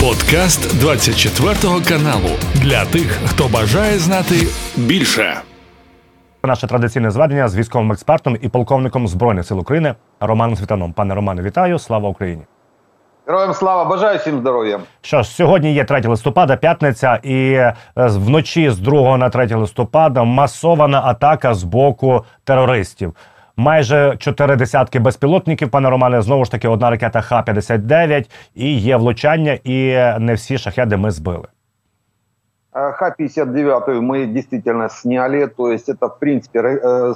Подкаст 24 каналу для тих, хто бажає знати більше. Наше традиційне зведення з військовим експертом і полковником збройних сил України Романом Світаном. Пане Романе, вітаю! Слава Україні! Героям слава бажаю всім здоров'я. Що ж, сьогодні є 3 листопада, п'ятниця, і е, вночі з 2 на 3 листопада масована атака з боку терористів Майже чотири десятки безпілотників, пане Романе. Знову ж таки, одна ракета Х-59, і є влучання, і не всі шахеди ми збили. Х-59 мы действительно сняли, то есть это, в принципе, э,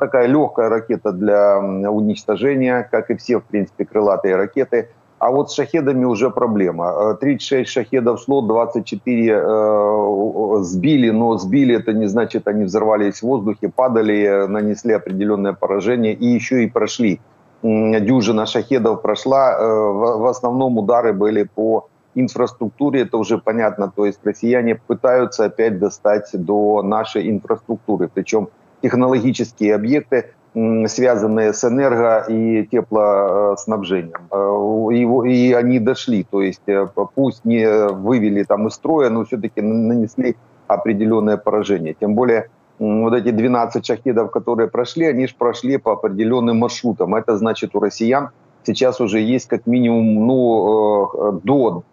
такая легкая ракета для уничтожения, как и все, в принципе, крылатые ракеты. А вот с шахедами уже проблема. 36 э, шахедов шло, 24 э, сбили, но сбили это не значит, они взорвались в воздухе, падали, нанесли определенное поражение и еще и прошли. Дюжина шахедов прошла. Э, в, в основном удары были по инфраструктуре, это уже понятно. То есть россияне пытаются опять достать до нашей инфраструктуры. Причем технологические объекты связанные с энерго и теплоснабжением. Э, и, и они дошли, то есть э, пусть не вывели там из строя, но все-таки нанесли определенное поражение. Тем более вот эти 12 шахедов, которые прошли, они же прошли по определенным маршрутам. Это значит у россиян сейчас уже есть как минимум, ну, э, до,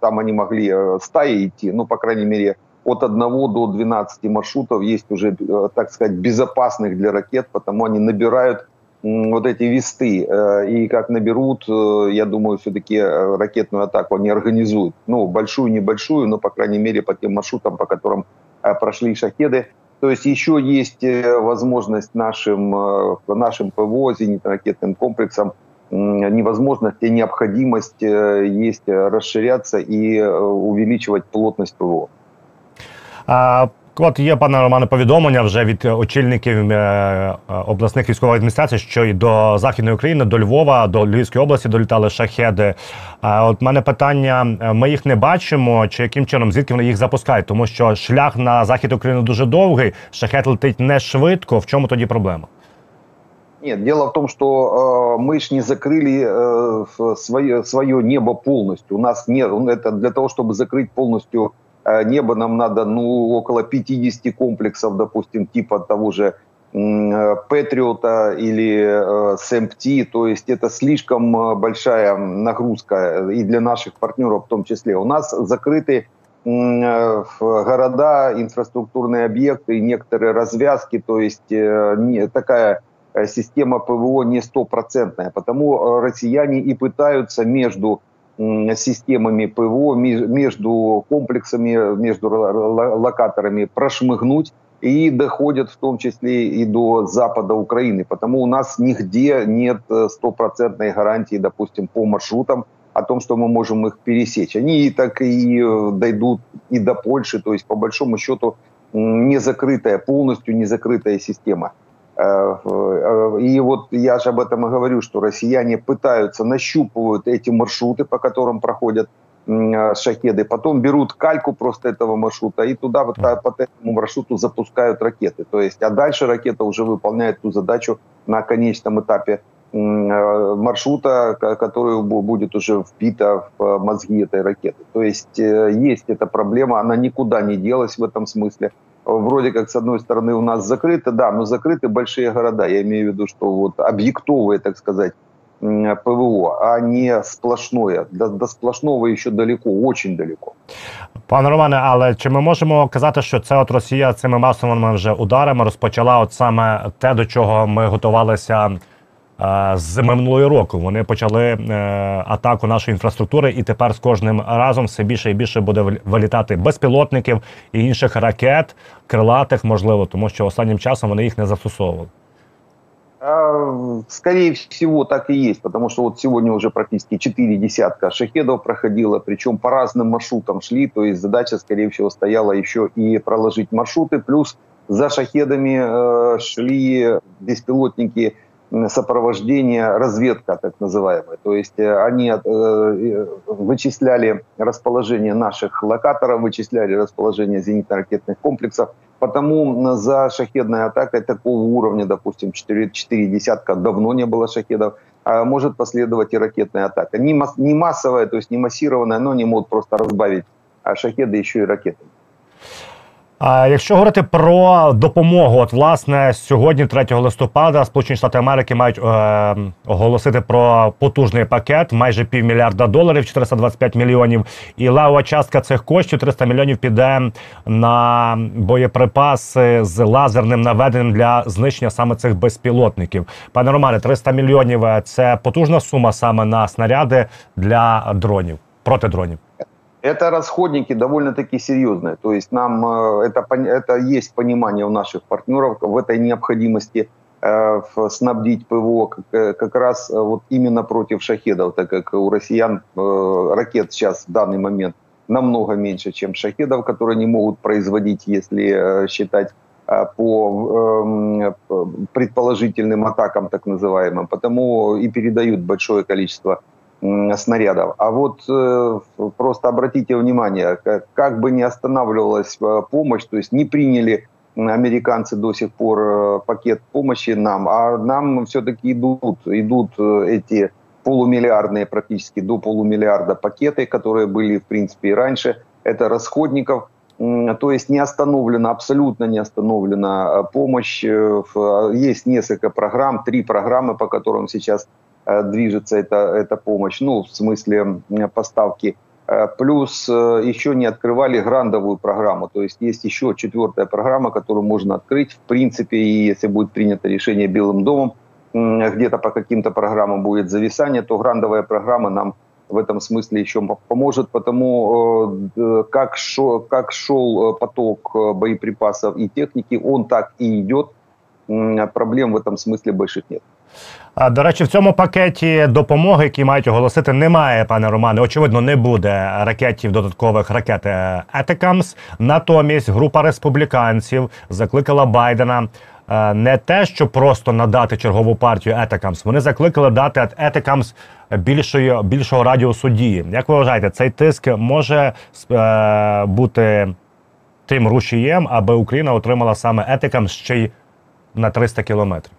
там они могли стаи идти, ну, по крайней мере, от 1 до 12 маршрутов есть уже, э, так сказать, безопасных для ракет, потому они набирают вот эти весты. Э, и как наберут, э, я думаю, все-таки ракетную атаку они организуют. Ну, большую, небольшую, но, по крайней мере, по тем маршрутам, по которым прошли шахеды. То есть еще есть возможность нашим, нашим ПВО, зенитно-ракетным комплексам, невозможность и необходимость есть расширяться и увеличивать плотность ПВО. А, От є пане Романе повідомлення вже від очільників е, е, обласних військових адміністрацій, що і до західної України, до Львова, до Львівської області долітали шахеди. А от мене питання: е, ми їх не бачимо, чи яким чином звідки вони їх запускають? Тому що шлях на захід України дуже довгий, шахет летить не швидко. В чому тоді проблема? Нет, дело в том, что э, мы ж не закрыли э, свое, свое небо полностью. У нас нет, это для того, чтобы закрыть полностью Э, Небо нам надо ну, около 50 комплексов, допустим, типа того же Патриота или СМТ, то есть это слишком э, большая нагрузка и для наших партнеров в том числе. У нас закрыты э, города, инфраструктурные объекты, некоторые развязки, то есть такая система ПВО не стопроцентная, потому россияне и пытаются между системами ПВО, между комплексами, между локаторами прошмыгнуть и доходят в том числе и до запада Украины. Потому у нас нигде нет э, стопроцентной гарантии, допустим, по маршрутам о том, что мы можем их пересечь. Они так и э, дойдут и до Польши, то есть по большому счету не закрытая, полностью не закрытая система. Э, э, и вот я же об этом и говорю, что россияне пытаются, нащупывают эти маршруты, по которым проходят э, шахеды, потом берут кальку просто этого маршрута и туда вот по этому маршруту запускают ракеты. То есть, а дальше ракета уже выполняет ту задачу на конечном этапе маршрута, который будет уже вбита в мозги этой ракеты. То есть есть эта проблема, она никуда не делась в этом смысле вроде как, с одной стороны, у нас закрыты, да, но закрыты большие города. Я имею в виду, что вот объектовые, так сказать, ПВО, а не сплошное. До, до сплошного ще далеко, очень далеко. Пане Романе, але чи ми можемо казати, що це от Росія цими масовими вже ударами розпочала от саме те, до чого ми готувалися з минулого року. Вони почали е, атаку нашої інфраструктури, і тепер з кожним разом все більше і більше буде вилітати безпілотників і інших ракет, крилатих, можливо, тому що останнім часом вони їх не застосовували. Скорее всего, так и есть, потому что вот сегодня уже практически 4 десятка шахедов проходило, причем по разным маршрутам шли, то есть задача, скорее всего, стояла еще и проложить маршруты, плюс за шахедами э, шли беспилотники сопровождения, разведка так называемая. То есть э, они э, э, вычисляли расположение наших локаторов, вычисляли расположение зенитно-ракетных комплексов. Потому за шахедной атакой такого уровня, допустим, 4, 4 десятка, давно не было шахедов, может последовать и ракетная атака. Не, не массовая, то есть не массированная, но они могут просто разбавить шахеды еще и ракетами. А якщо говорити про допомогу, от власне сьогодні, 3 листопада, Сполучені Штати Америки мають е, оголосити про потужний пакет, майже півмільярда доларів, 425 мільйонів. І левова частка цих коштів 300 мільйонів піде на боєприпаси з лазерним наведенням для знищення саме цих безпілотників. Пане Романе, 300 мільйонів це потужна сума саме на снаряди для дронів проти дронів. Это расходники довольно-таки серьезные. То есть нам э, это, это есть понимание у наших партнеров в этой необходимости э, снабдить ПВО как, э, как раз вот именно против шахедов, так как у россиян ракет сейчас в данный момент намного меньше, чем шахедов, которые не могут производить, если считать по эм, предположительным атакам, так называемым. Потому и передают большое количество снарядов. А вот э, просто обратите внимание, как, бы не останавливалась э, помощь, то есть не приняли американцы до сих пор э, пакет помощи нам, а нам все-таки идут, идут эти полумиллиардные практически до полумиллиарда пакеты, которые были в принципе и раньше. Это расходников, то есть не остановлена, абсолютно не остановлена помощь. Есть несколько программ, три программы, по которым сейчас движется эта, эта помощь, ну, в смысле поставки. Э, плюс э, еще не открывали грандовую программу, то есть есть еще четвертая программа, которую можно открыть, в принципе, и если будет принято решение Белым домом, где-то по каким-то программам будет зависание, то грандовая программа нам в этом смысле еще поможет, потому как шел, как шел поток боеприпасов и техники, он так и идет, проблем в этом смысле больших нет. До речі, в цьому пакеті допомоги, які мають оголосити, немає, пане Романе. Очевидно, не буде ракетів додаткових ракет Етикамс. Натомість група республіканців закликала Байдена. Е, не те, що просто надати чергову партію Етикамс, вони закликали дати Етикамс більшої більшого радіусу дії. Як ви вважаєте, цей тиск може е, бути тим рушієм, аби Україна отримала саме Етикамс ще й на 300 кілометрів?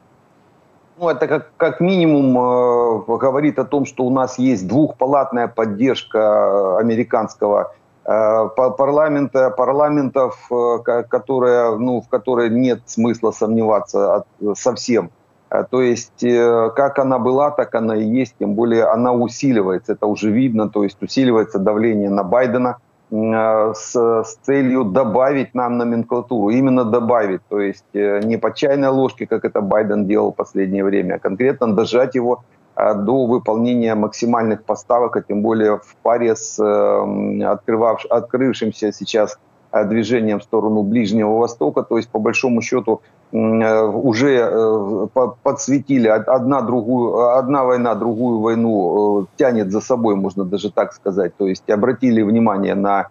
Ну, это как, как минимум э, говорит о том, что у нас есть двухпалатная поддержка американского э, парламента, парламентов, э, которые, ну, в которые нет смысла сомневаться от, совсем. Э, то есть, э, как она была, так она и есть, тем более она усиливается, это уже видно, то есть усиливается давление на Байдена – с, с целью добавить нам номенклатуру, именно добавить, то есть э, не по чайной ложке, как это Байден делал в последнее время, а конкретно дожать его э, до выполнения максимальных поставок, а тем более в паре с открывав, открывшимся сейчас движением в сторону Ближнего Востока, то есть по большому счету уже подсветили одна другую, одна война другую войну тянет за собой, можно даже так сказать. То есть обратили внимание на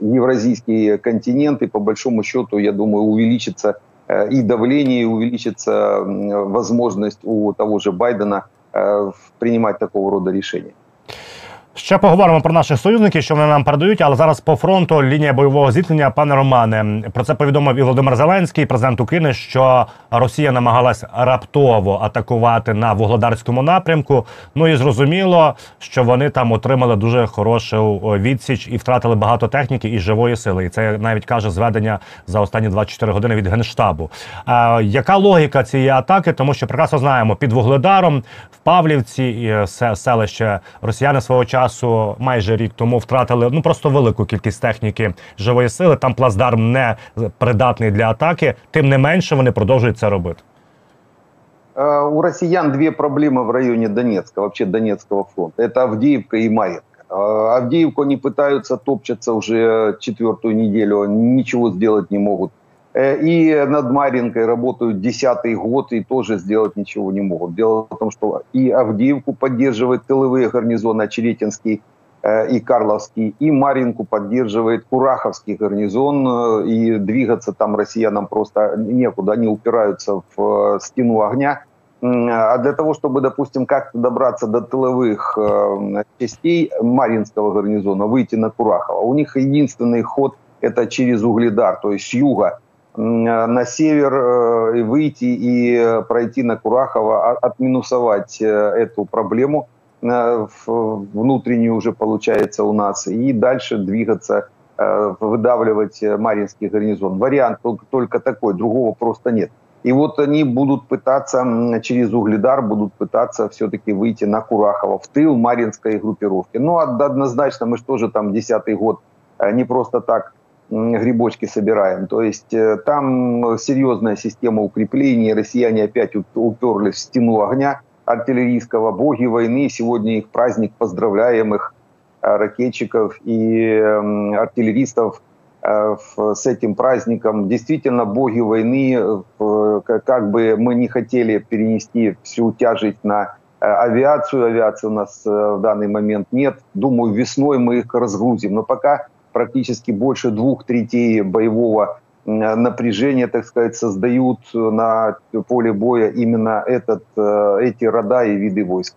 евразийский континент, и по большому счету, я думаю, увеличится и давление, и увеличится возможность у того же Байдена принимать такого рода решения. Ще поговоримо про наших союзників, що вони нам передають, але зараз по фронту лінія бойового зіткнення, пане Романе, про це повідомив і Володимир Зеленський, президент України, що Росія намагалась раптово атакувати на вугледарському напрямку. Ну і зрозуміло, що вони там отримали дуже хорошу відсіч і втратили багато техніки і живої сили. І це навіть каже зведення за останні 24 години від генштабу. А, Яка логіка цієї атаки? Тому що прекрасно знаємо, під вугледаром в Павлівці і селище Росіяни свого часу часу, майже рік тому, втратили ну просто велику кількість техніки живої сили. Там плацдарм не придатний для атаки. Тим не менше вони продовжують це робити. У россиян две проблемы в районе Донецка, вообще Донецкого фронта. Это Авдеевка и Маринка. Авдеевку они пытаются, топчаться уже четвертую неделю, ничего сделать не могут. Э, и над Маринкой работают десятый год и тоже сделать ничего не могут. Дело в том, что и Авдеевку поддерживает тыловые гарнизоны Очеретинский э, и Карловский, и Маринку поддерживает Кураховский гарнизон, э, и двигаться там россиянам просто некуда, они упираются в стену огня. А для того, чтобы, допустим, как-то добраться до тыловых частей Маринского гарнизона, выйти на Курахово, у них единственный ход – это через Угледар, то есть с юга на север э, выйти и пройти на Курахово, а, отминусовать э, эту проблему э, внутреннюю уже получается у нас, и дальше двигаться, выдавливать Маринский гарнизон. Вариант только такой, другого просто нет. И вот они будут пытаться через Угледар, будут пытаться все-таки выйти на Курахово, в тыл Маринской группировки. Ну, однозначно, мы же тоже там десятый год не просто так грибочки собираем. То есть э, там серьезная система укреплений. Россияне опять уперлись в стену огня артиллерийского. Боги войны. Сегодня их праздник. Поздравляем их, э, ракетчиков и артиллеристов э, с этим праздником. Действительно, боги войны, как бы мы не хотели перенести всю тяжесть на авиацию, авиации у нас в данный момент нет. Думаю, весной мы их разгрузим. Но пока практически больше двух третей боевого напряжения, так сказать, создают на поле боя именно этот, э, эти рода і види войск.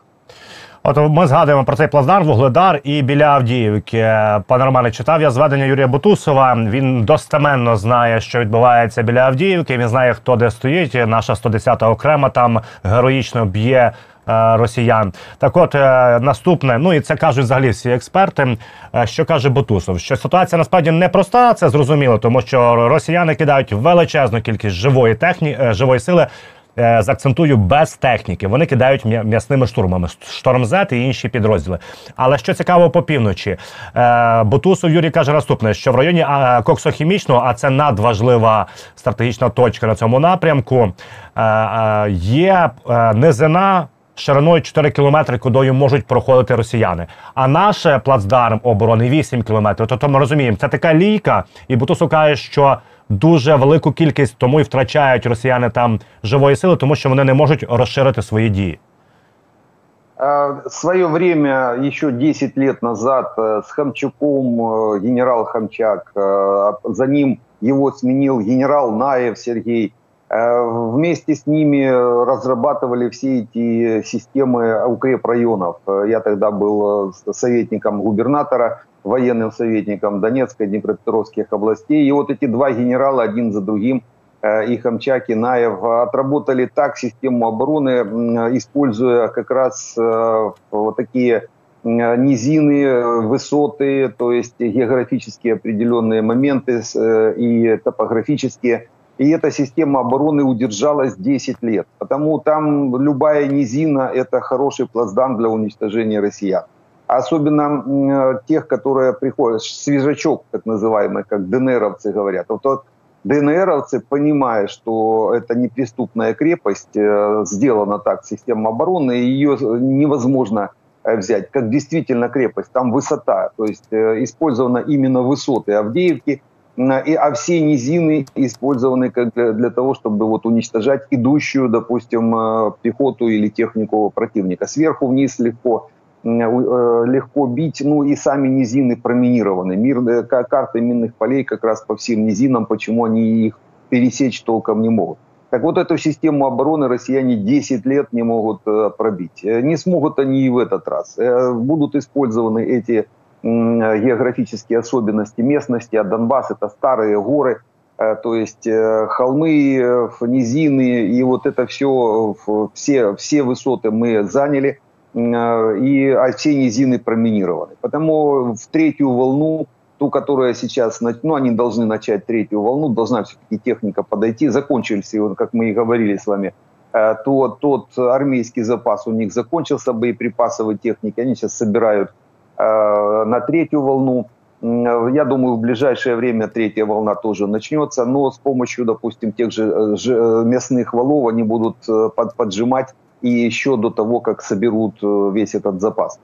От ми згадуємо про цей плацдарм, Вугледар і біля Авдіївки. Пане Романе, читав я зведення Юрія Бутусова. Він достеменно знає, що відбувається біля Авдіївки. Він знає, хто де стоїть. Наша 110-та окрема там героїчно б'є Е, росіян. Так, от е, наступне, ну і це кажуть взагалі всі експерти. Е, що каже Бутусов? Що ситуація насправді непроста, це зрозуміло, тому що росіяни кидають величезну кількість живої техніки, живої сили. Закцентую без техніки. Вони кидають м'ясними штурмами, шторм З і інші підрозділи. Але що цікаво по півночі, Бутусов Юрій каже наступне: що в районі Коксохімічного, а це надважлива стратегічна точка на цьому напрямку, є низина шириною 4 кілометри, кудою можуть проходити росіяни. А наш плацдарм оборони 8 кілометрів. Тобто ми розуміємо, це така лійка, і Бутусу каже, що дуже велику кількість тому і втрачають росіяни там живої сили, тому що вони не можуть розширити свої дії. В свое время, еще 10 лет назад, э, с Хамчуком, э, генерал Хамчак, э, за ним его сменил генерал Наев Сергей. Э, вместе с ними разрабатывали все эти системы укрепрайонов. Э, я тогда был э, советником губернатора, военным советником Донецкой, Днепропетровских областей. И вот эти два генерала один за другим, и Хамчак, и Наев, отработали так систему обороны, используя как раз вот такие низины, высоты, то есть географические определенные моменты и топографические – и эта система обороны удержалась 10 лет. Потому там любая низина – это хороший плацдарм для уничтожения россиян. Особенно тех, которые приходят, свежачок так называемый, как ДНРовцы говорят. Вот, вот ДНРовцы, понимая, что это неприступная крепость, э, сделана так система обороны, ее невозможно э, взять, как действительно крепость. Там высота, то есть э, использована именно высоты Авдеевки – и, а все низины использованы как для, для того, чтобы вот уничтожать идущую, допустим, э, пехоту или технику противника. Сверху вниз легко э, легко бить, ну и сами низины проминированы. Мир, карты минных полей как раз по всем низинам, почему они их пересечь толком не могут. Так вот, эту систему обороны россияне 10 лет не могут э, пробить. Не смогут они и в этот раз. Будут использованы эти географические особенности местности, а Донбасс это старые горы, э, то есть э, холмы, э, низины, и вот это все, все, все высоты мы заняли, и, а все низины проминированы. Потому в третью волну, ту, которая сейчас, ну, они должны начать третью волну, должна все-таки техника подойти, закончились, как мы и говорили с вами, то, тот армейский запас у них закончился, боеприпасовой техники, они сейчас собирают Э, на третью волну. Я думаю, в ближайшее время третья волна тоже начнется, но с помощью, допустим, тех же э, э, мясных валов они будут поджимать и еще до того, как соберут весь этот запас.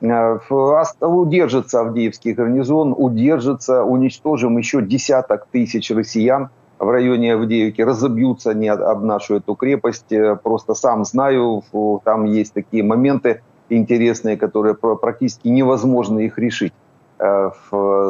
Удержится Авдеевский гарнизон, удержится, уничтожим еще десяток тысяч россиян в районе Авдеевки, разобьются они об нашу эту крепость. Просто сам знаю, там есть такие моменты, интересные, которые практически невозможно их решить э,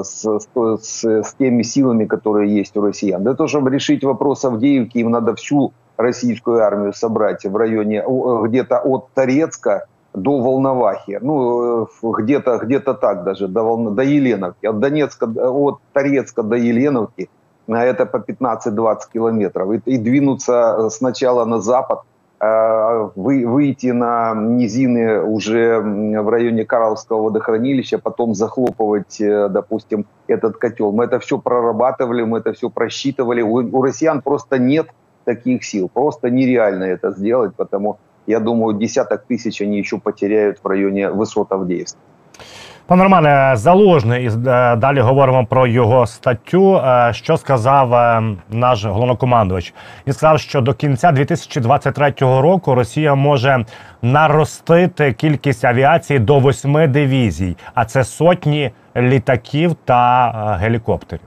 с, с, с теми силами, которые есть у россиян. Для того, чтобы решить вопрос Авдеевки, им надо всю российскую армию собрать в районе где-то от Торецка до Волновахи, ну, э, где-то где так даже, до, Волна, до Еленовки, от Донецка, от Торецка до Еленовки это по 15-20 километров, и, и двинуться сначала на запад, вы, выйти на низины уже в районе Карловского водохранилища, потом захлопывать, допустим, этот котел. Мы это все прорабатывали, мы это все просчитывали. У, у россиян просто нет таких сил, просто нереально это сделать, потому я думаю, десяток тысяч они еще потеряют в районе высот Авдеевска. Пане Романе, залужний і е, далі говоримо про його статтю. Е, що сказав е, наш головнокомандувач? Він сказав, що до кінця 2023 року Росія може наростити кількість авіації до восьми дивізій, а це сотні літаків та гелікоптерів.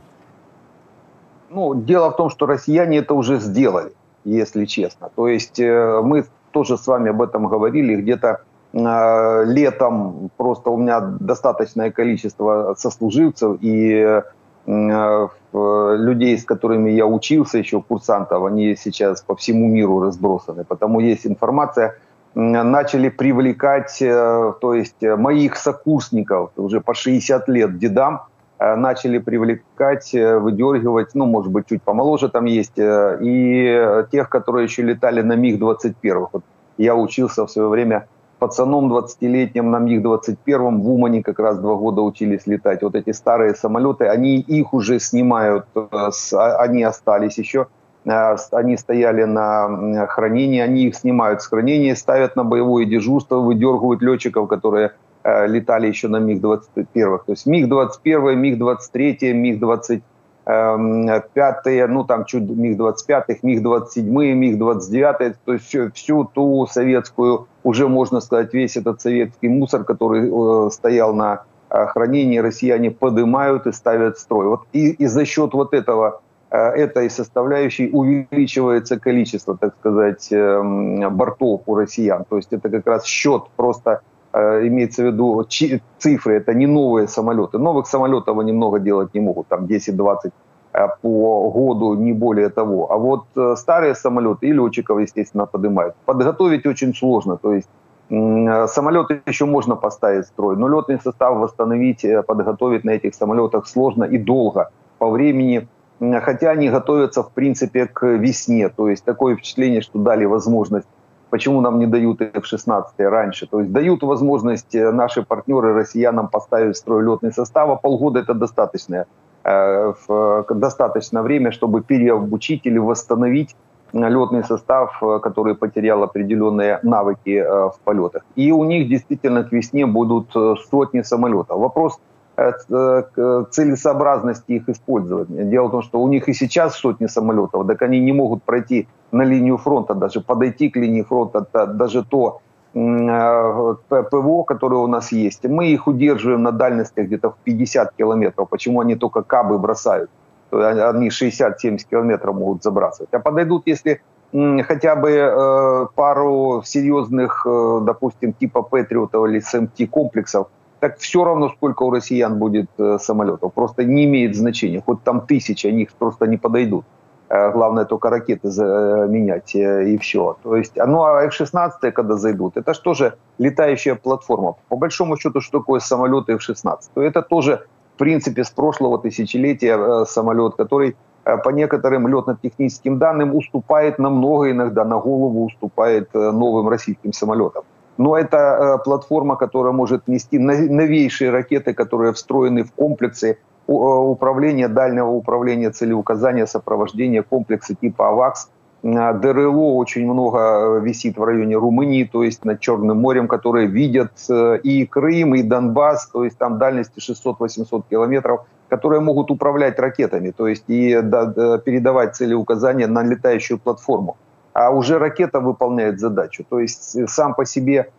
Ну, дело в том, что россияне это уже сделали, если честно. То есть мы тоже с вами об этом говорили, где-то Э, летом просто у меня достаточное количество сослуживцев и э, людей, с которыми я учился еще, курсантов, они сейчас по всему миру разбросаны. Потому есть информация, начали привлекать, э, то есть моих сокурсников, уже по 60 лет дедам, начали привлекать, выдергивать, ну, может быть, чуть помоложе там есть, и тех, которые еще летали на МиГ-21. Вот я учился в свое время пацаном 20-летним на МиГ-21 в Умане как раз два года учились летать. Вот эти старые самолеты, они их уже снимают, э, а, они остались еще, э, они стояли на хранении, они их снимают с хранения, ставят на боевое дежурство, выдергивают летчиков, которые э, летали еще на МиГ-21. То есть МиГ-21, МиГ-23, МиГ-20 пятые, ну там чуть МиГ-25, МиГ-27, МиГ-29, то есть всю, ту советскую, уже можно сказать, весь этот советский мусор, который э, стоял на хранении, россияне поднимают и ставят в строй. Вот и, и за счет вот этого э, этой составляющей увеличивается количество, так сказать, э, бортов у россиян. То есть это как раз счет просто имеется в виду цифры, это не новые самолеты. Новых самолетов они много делать не могут, там 10-20 э, по году, не более того. А вот э, старые самолеты и летчиков, естественно, поднимают. Подготовить очень сложно, то есть самолеты еще можно поставить в строй, но летный состав восстановить, подготовить на этих самолетах сложно и долго по времени, хотя они готовятся, в принципе, к весне. То есть такое впечатление, что дали возможность почему нам не дают F-16 раньше. То есть дают возможность э, наши партнеры россиянам поставить в строй летный состав, а полгода это достаточно, э, достаточно время, чтобы переобучить или восстановить летный состав, э, который потерял определенные навыки в полетах. И у них действительно к весне будут сотни самолетов. Вопрос целесообразности их использования. Дело в том, что у них и сейчас сотни самолетов, так они не могут пройти на линию фронта, даже подойти к линии фронта, даже то э, ПВО, которое у нас есть, мы их удерживаем на дальности где-то в 50 километров. Почему они только кабы бросают? Они 60-70 километров могут забрасывать. А подойдут, если хотя бы э, пару серьезных, э, допустим, типа Патриотов или СМТ комплексов, так все равно, сколько у россиян будет самолетов. Просто не имеет значения. Хоть там тысячи, они просто не подойдут. Э, главное только ракеты менять э, и все. То есть, ну а F-16, когда зайдут, это же тоже летающая платформа. По большому счету, что такое самолет F-16? То это тоже, в принципе, с прошлого тысячелетия э, самолет, который по некоторым летно-техническим данным уступает намного иногда, на голову уступает новым российским самолетам. Но это платформа, которая может нести новейшие ракеты, которые встроены в комплексы Э, управления, дальнего управления целеуказания, сопровождения комплекса типа АВАКС. Э, ДРЛО очень много э, висит в районе Румынии, то есть над Черным морем, которые видят и Крым, и Донбасс, то есть там дальности 600-800 километров, которые могут управлять ракетами, то есть и передавать целеуказания на летающую платформу. А уже ракета выполняет задачу. То есть сам по себе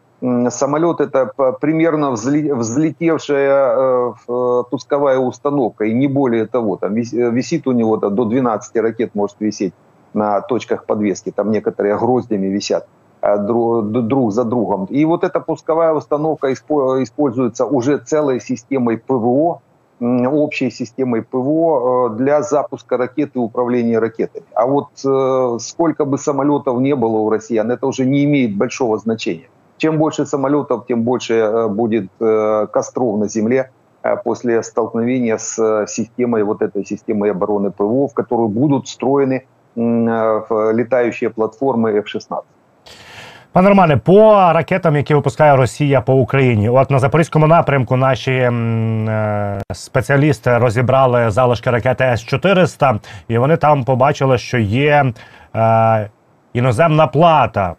самолет это примерно взлетевшая э, э, пусковая установка, и не более того. Там висит у него до 12 ракет может висеть на точках подвески, там некоторые гроздями висят э, друг за другом. И вот эта пусковая установка используется уже целой системой ПВО, общей системой ПВО для запуска ракеты и управления ракетами. А вот сколько бы самолетов не было у россиян, это уже не имеет большого значения. Чем больше самолетов, тем больше э, будет э, костров на земле, после столкновения с системой, вот этой системой обороны ПВО, в которую будут встроены летающие платформы F-16. Пане Романе, по ракетам, які випускає Росія по Україні, от на запорізькому напрямку наші е, спеціалісти розібрали залишки ракети С-400, і вони там побачили, що є е, іноземна плата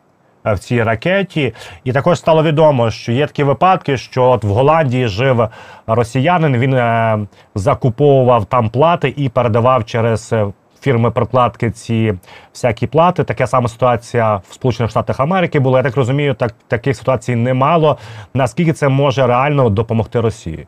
в цій ракеті. І також стало відомо, що є такі випадки, що от в Голландії жив росіянин, він е, закуповував там плати і передавав через фірми прокладки ці всякі плати. Така сама ситуація в Сполучених Штатах Америки була. Я так розумію, так таких ситуацій немало. Наскільки це може реально допомогти Росії?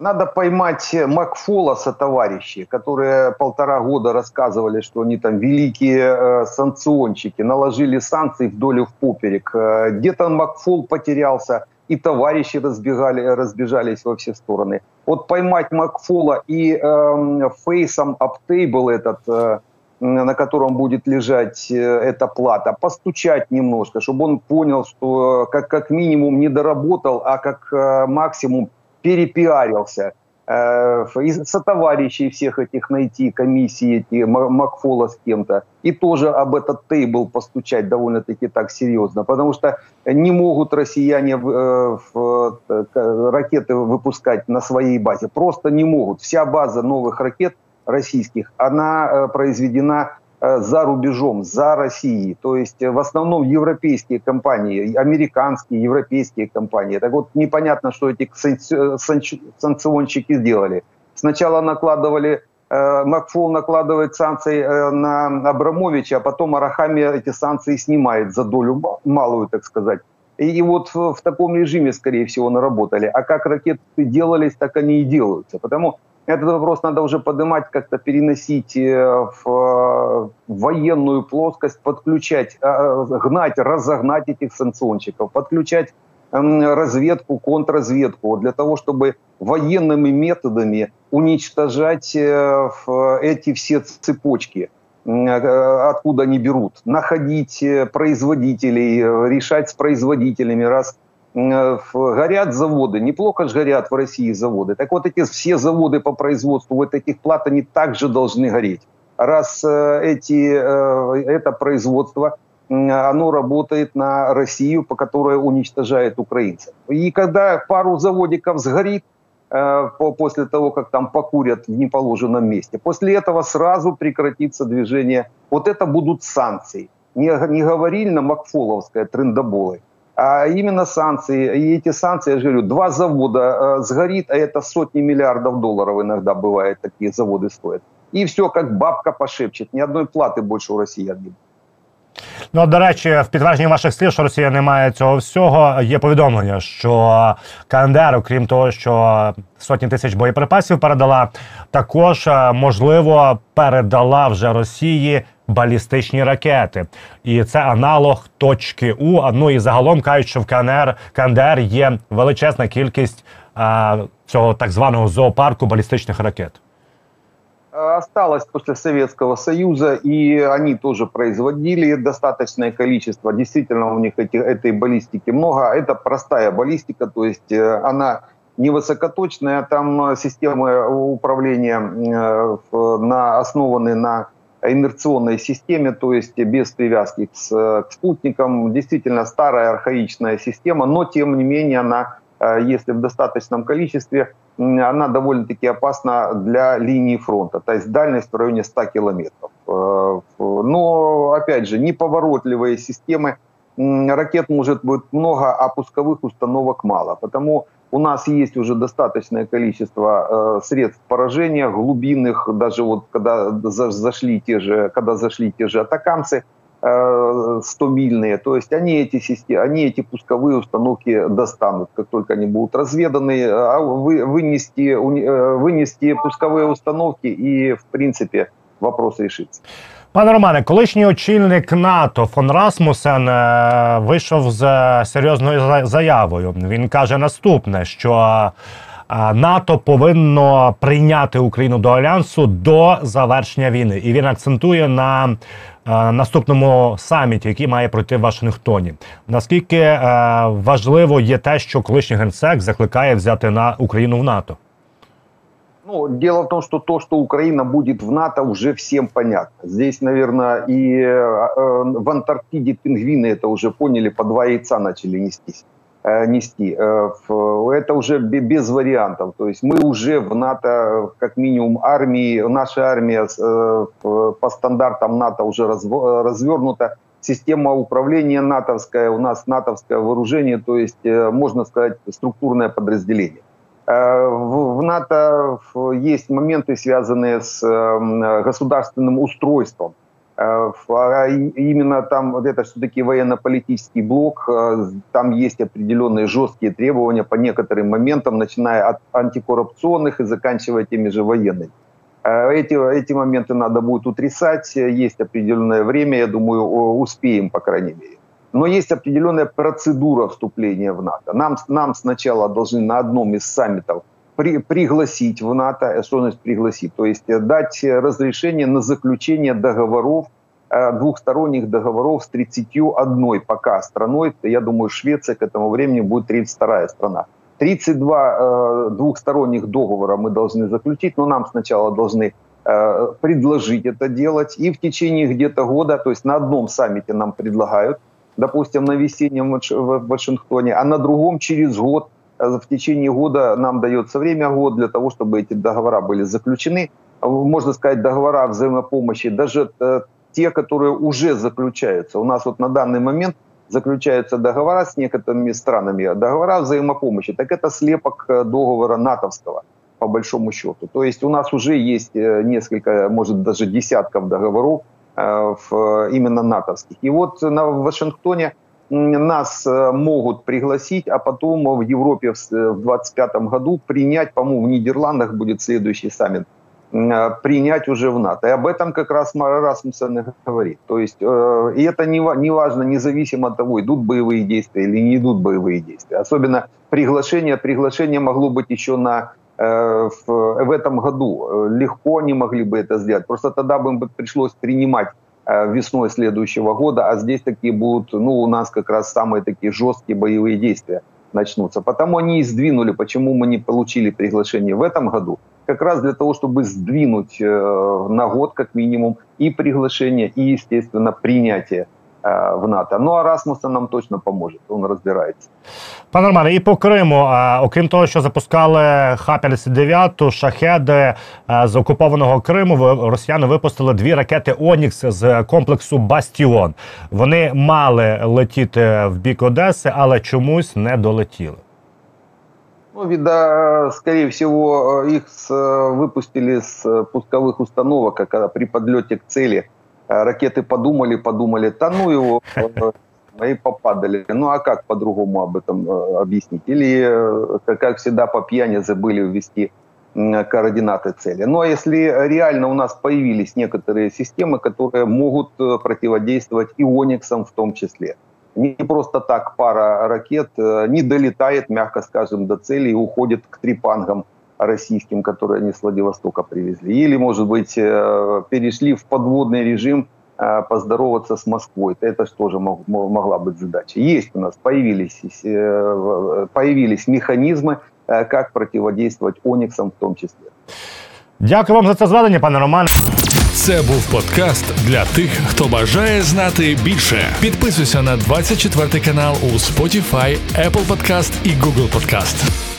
Надо поймать Макфолоса товарищи, которые полтора года рассказывали, что они там великие э, санкционщики, наложили санкции вдоль и в поперек. Э, где-то Макфол потерялся, и товарищи разбегали, разбежались во все стороны. Вот поймать Макфола и э, фейсом аптейбл этот, э, на котором будет лежать э, эта плата, постучать немножко, чтобы он понял, что э, как, как минимум не доработал, а как э, максимум перепиарился – сотоварищей всех этих найти, комиссии эти, Макфола с кем-то, и тоже об этот тейбл постучать довольно-таки так серьезно, потому что не могут россияне э, в, э, ракеты выпускать на своей базе, просто не могут. Вся база новых ракет российских, она э, произведена Э, за рубежом, за Россией. То есть э, в основном европейские компании, американские, европейские компании. Так вот, непонятно, что эти э, санкционщики сделали. Сначала накладывали, Макфол накладывает санкции на Абрамовича, а потом Арахами эти санкции снимает за долю малую, так сказать. И, и вот в, в таком режиме, скорее всего, наработали. А как ракеты делались, так они и делаются. Потому этот вопрос надо уже поднимать, как-то переносить э, в э, военную плоскость, подключать, э, гнать, разогнать этих санкционщиков, подключать разведку, контрразведку для того, чтобы военными методами уничтожать эти все цепочки, откуда они берут, находить производителей, решать с производителями, раз горят заводы, неплохо же горят в России заводы. Так вот эти все заводы по производству вот этих плат, они также должны гореть. Раз э, эти, э, это производство, оно работает на Россию, по которой уничтожает украинцев. И когда пару заводиков сгорит, э, после того, как там покурят в неположенном месте. После этого сразу прекратится движение. Вот это будут санкции. Не, не говорили на Макфоловская, трендоболы а именно санкции. И эти санкции, я же говорю, два завода э, сгорит, а это сотни миллиардов долларов иногда бывает, такие заводы стоят. И все, как бабка пошепчет, ни одной платы больше у россиян не будет. Ну, до речі, в підтвердженні ваших слів, що Росія не має цього всього, є повідомлення, що КНДР, окрім того, що сотні тисяч боєприпасів передала, також е, можливо передала вже Росії балістичні ракети, і це аналог точки У. Ну і загалом кажуть, що в КНР КНДР є величезна кількість а, цього так званого зоопарку балістичних ракет. осталось после Советского Союза, и они тоже производили достаточное количество. Действительно, у них эти, этой баллистики много. Это простая баллистика, то есть э, она не высокоточная, там системы управления э, на, основаны на инерционной системе, то есть без привязки к, спутникам. Действительно старая архаичная система, но тем не менее она, э, если в достаточном количестве, она довольно-таки опасна для линии фронта, то есть дальность в районе 100 километров. Э, но, опять же, неповоротливые системы, ракет может быть много, а пусковых установок мало. Потому у нас есть уже достаточное количество э, средств поражения глубинных, даже вот когда зашли те же, когда зашли те же атакамцы, 100-мильные, то есть они эти, системы, они эти пусковые установки достанут, как только они будут разведаны, а вы, вынести, э, вынести пусковые установки и, в принципе, вопрос решится. Пане Романе, колишній очільник НАТО фон Расмусен е, вийшов з серйозною заявою. Він каже наступне: що НАТО повинно прийняти Україну до альянсу до завершення війни, і він акцентує на наступному саміті, який має пройти в Вашингтоні. Наскільки важливо є те, що колишній генсек закликає взяти на Україну в НАТО? Ну, дело в том, что то, что Украина будет в НАТО, уже всем понятно. Здесь, наверное, и э, в Антарктиде пингвины это уже поняли, по два яйца начали нестись, э, нести. Э, это уже без вариантов. То есть мы уже в НАТО, как минимум, армии, наша армия по стандартам НАТО уже развернута. Система управления натовская, у нас натовское вооружение, то есть, можно сказать, структурное подразделение. Э, в НАТО есть моменты, связанные с эм, государственным устройством. Э, а именно там вот это все-таки военно-политический блок, э, там есть определенные жесткие требования по некоторым моментам, начиная от антикоррупционных и заканчивая теми же военными. Эти, эти моменты надо будет утрясать, есть определенное время, я думаю, успеем, по крайней мере. Но есть определенная процедура вступления в НАТО. Нам, нам сначала должны на одном из саммитов при, пригласить в НАТО, что значит пригласить, то есть э, дать разрешение на заключение договоров, э, двухсторонних договоров с 31 пока страной. Я думаю, Швеция к этому времени будет 32 страна. 32 э, двухсторонних договора мы должны заключить, но нам сначала должны э, предложить это делать. И в течение где-то года, то есть на одном саммите нам предлагают, допустим, на весеннем в Вашингтоне, а на другом через год. Э, в течение года нам дается время, год, для того, чтобы эти договора были заключены. Можно сказать, договора взаимопомощи, даже э, те, которые уже заключаются. У нас вот на данный момент заключаются договора с некоторыми странами, договора взаимопомощи. Так это слепок э, договора натовского, по большому счету. То есть у нас уже есть несколько, может даже десятков договоров, Э, в, именно натовских. И вот на, в Вашингтоне нас э, могут пригласить, а потом в Европе в 2025 году принять, по-моему, в Нидерландах будет следующий саммит, э, принять уже в НАТО. И об этом как раз Мара Расмуссен говорит. То есть, и это не, важно, независимо от того, идут боевые действия или не идут боевые действия. Особенно приглашение, приглашение могло быть еще на Э, в, в этом году. Легко они могли бы это сделать. Просто тогда бы им пришлось принимать э, весной следующего года, а здесь такие будут, ну, у нас как раз самые такие жесткие боевые действия начнутся. Потому они и сдвинули, почему мы не получили приглашение в этом году, как раз для того, чтобы сдвинуть э, на год как минимум и приглашение, и, естественно, принятие в НАТО. Ну а Расмуса нам точно поможе, він розбирається. Пане Романе, і по Криму, окрім того, що запускали Х-59, шахеди е, з окупованого Криму, росіяни випустили дві ракети Онікс з комплексу Бастіон. Вони мали летіти в бік Одеси, але чомусь не долетіли. Ну, вида, скорее всего, их выпустили с пусковых установок, когда при подлете к цели Э, ракеты подумали, подумали, да ну его, э, и попадали. Ну а как по-другому об этом э, объяснить? Или, как всегда, по пьяни забыли ввести координаты цели. Ну а если реально у нас появились некоторые системы, которые могут противодействовать и Ониксам в том числе. Не просто так пара ракет не долетает, мягко скажем, до цели и уходит к трипангам российским, которые они с Владивостока привезли. Или, может быть, э, перешли в подводный режим э, поздороваться с Москвой. Это же тоже могла быть задача. Есть у нас, появились, э, появились механизмы, как противодействовать Оніксам в тому числі. Дякую вам за це зведення, пане Романе. Це був подкаст для тих, хто бажає знати більше. Підписуйся на 24 канал у Spotify, Apple Podcast і Google Podcast.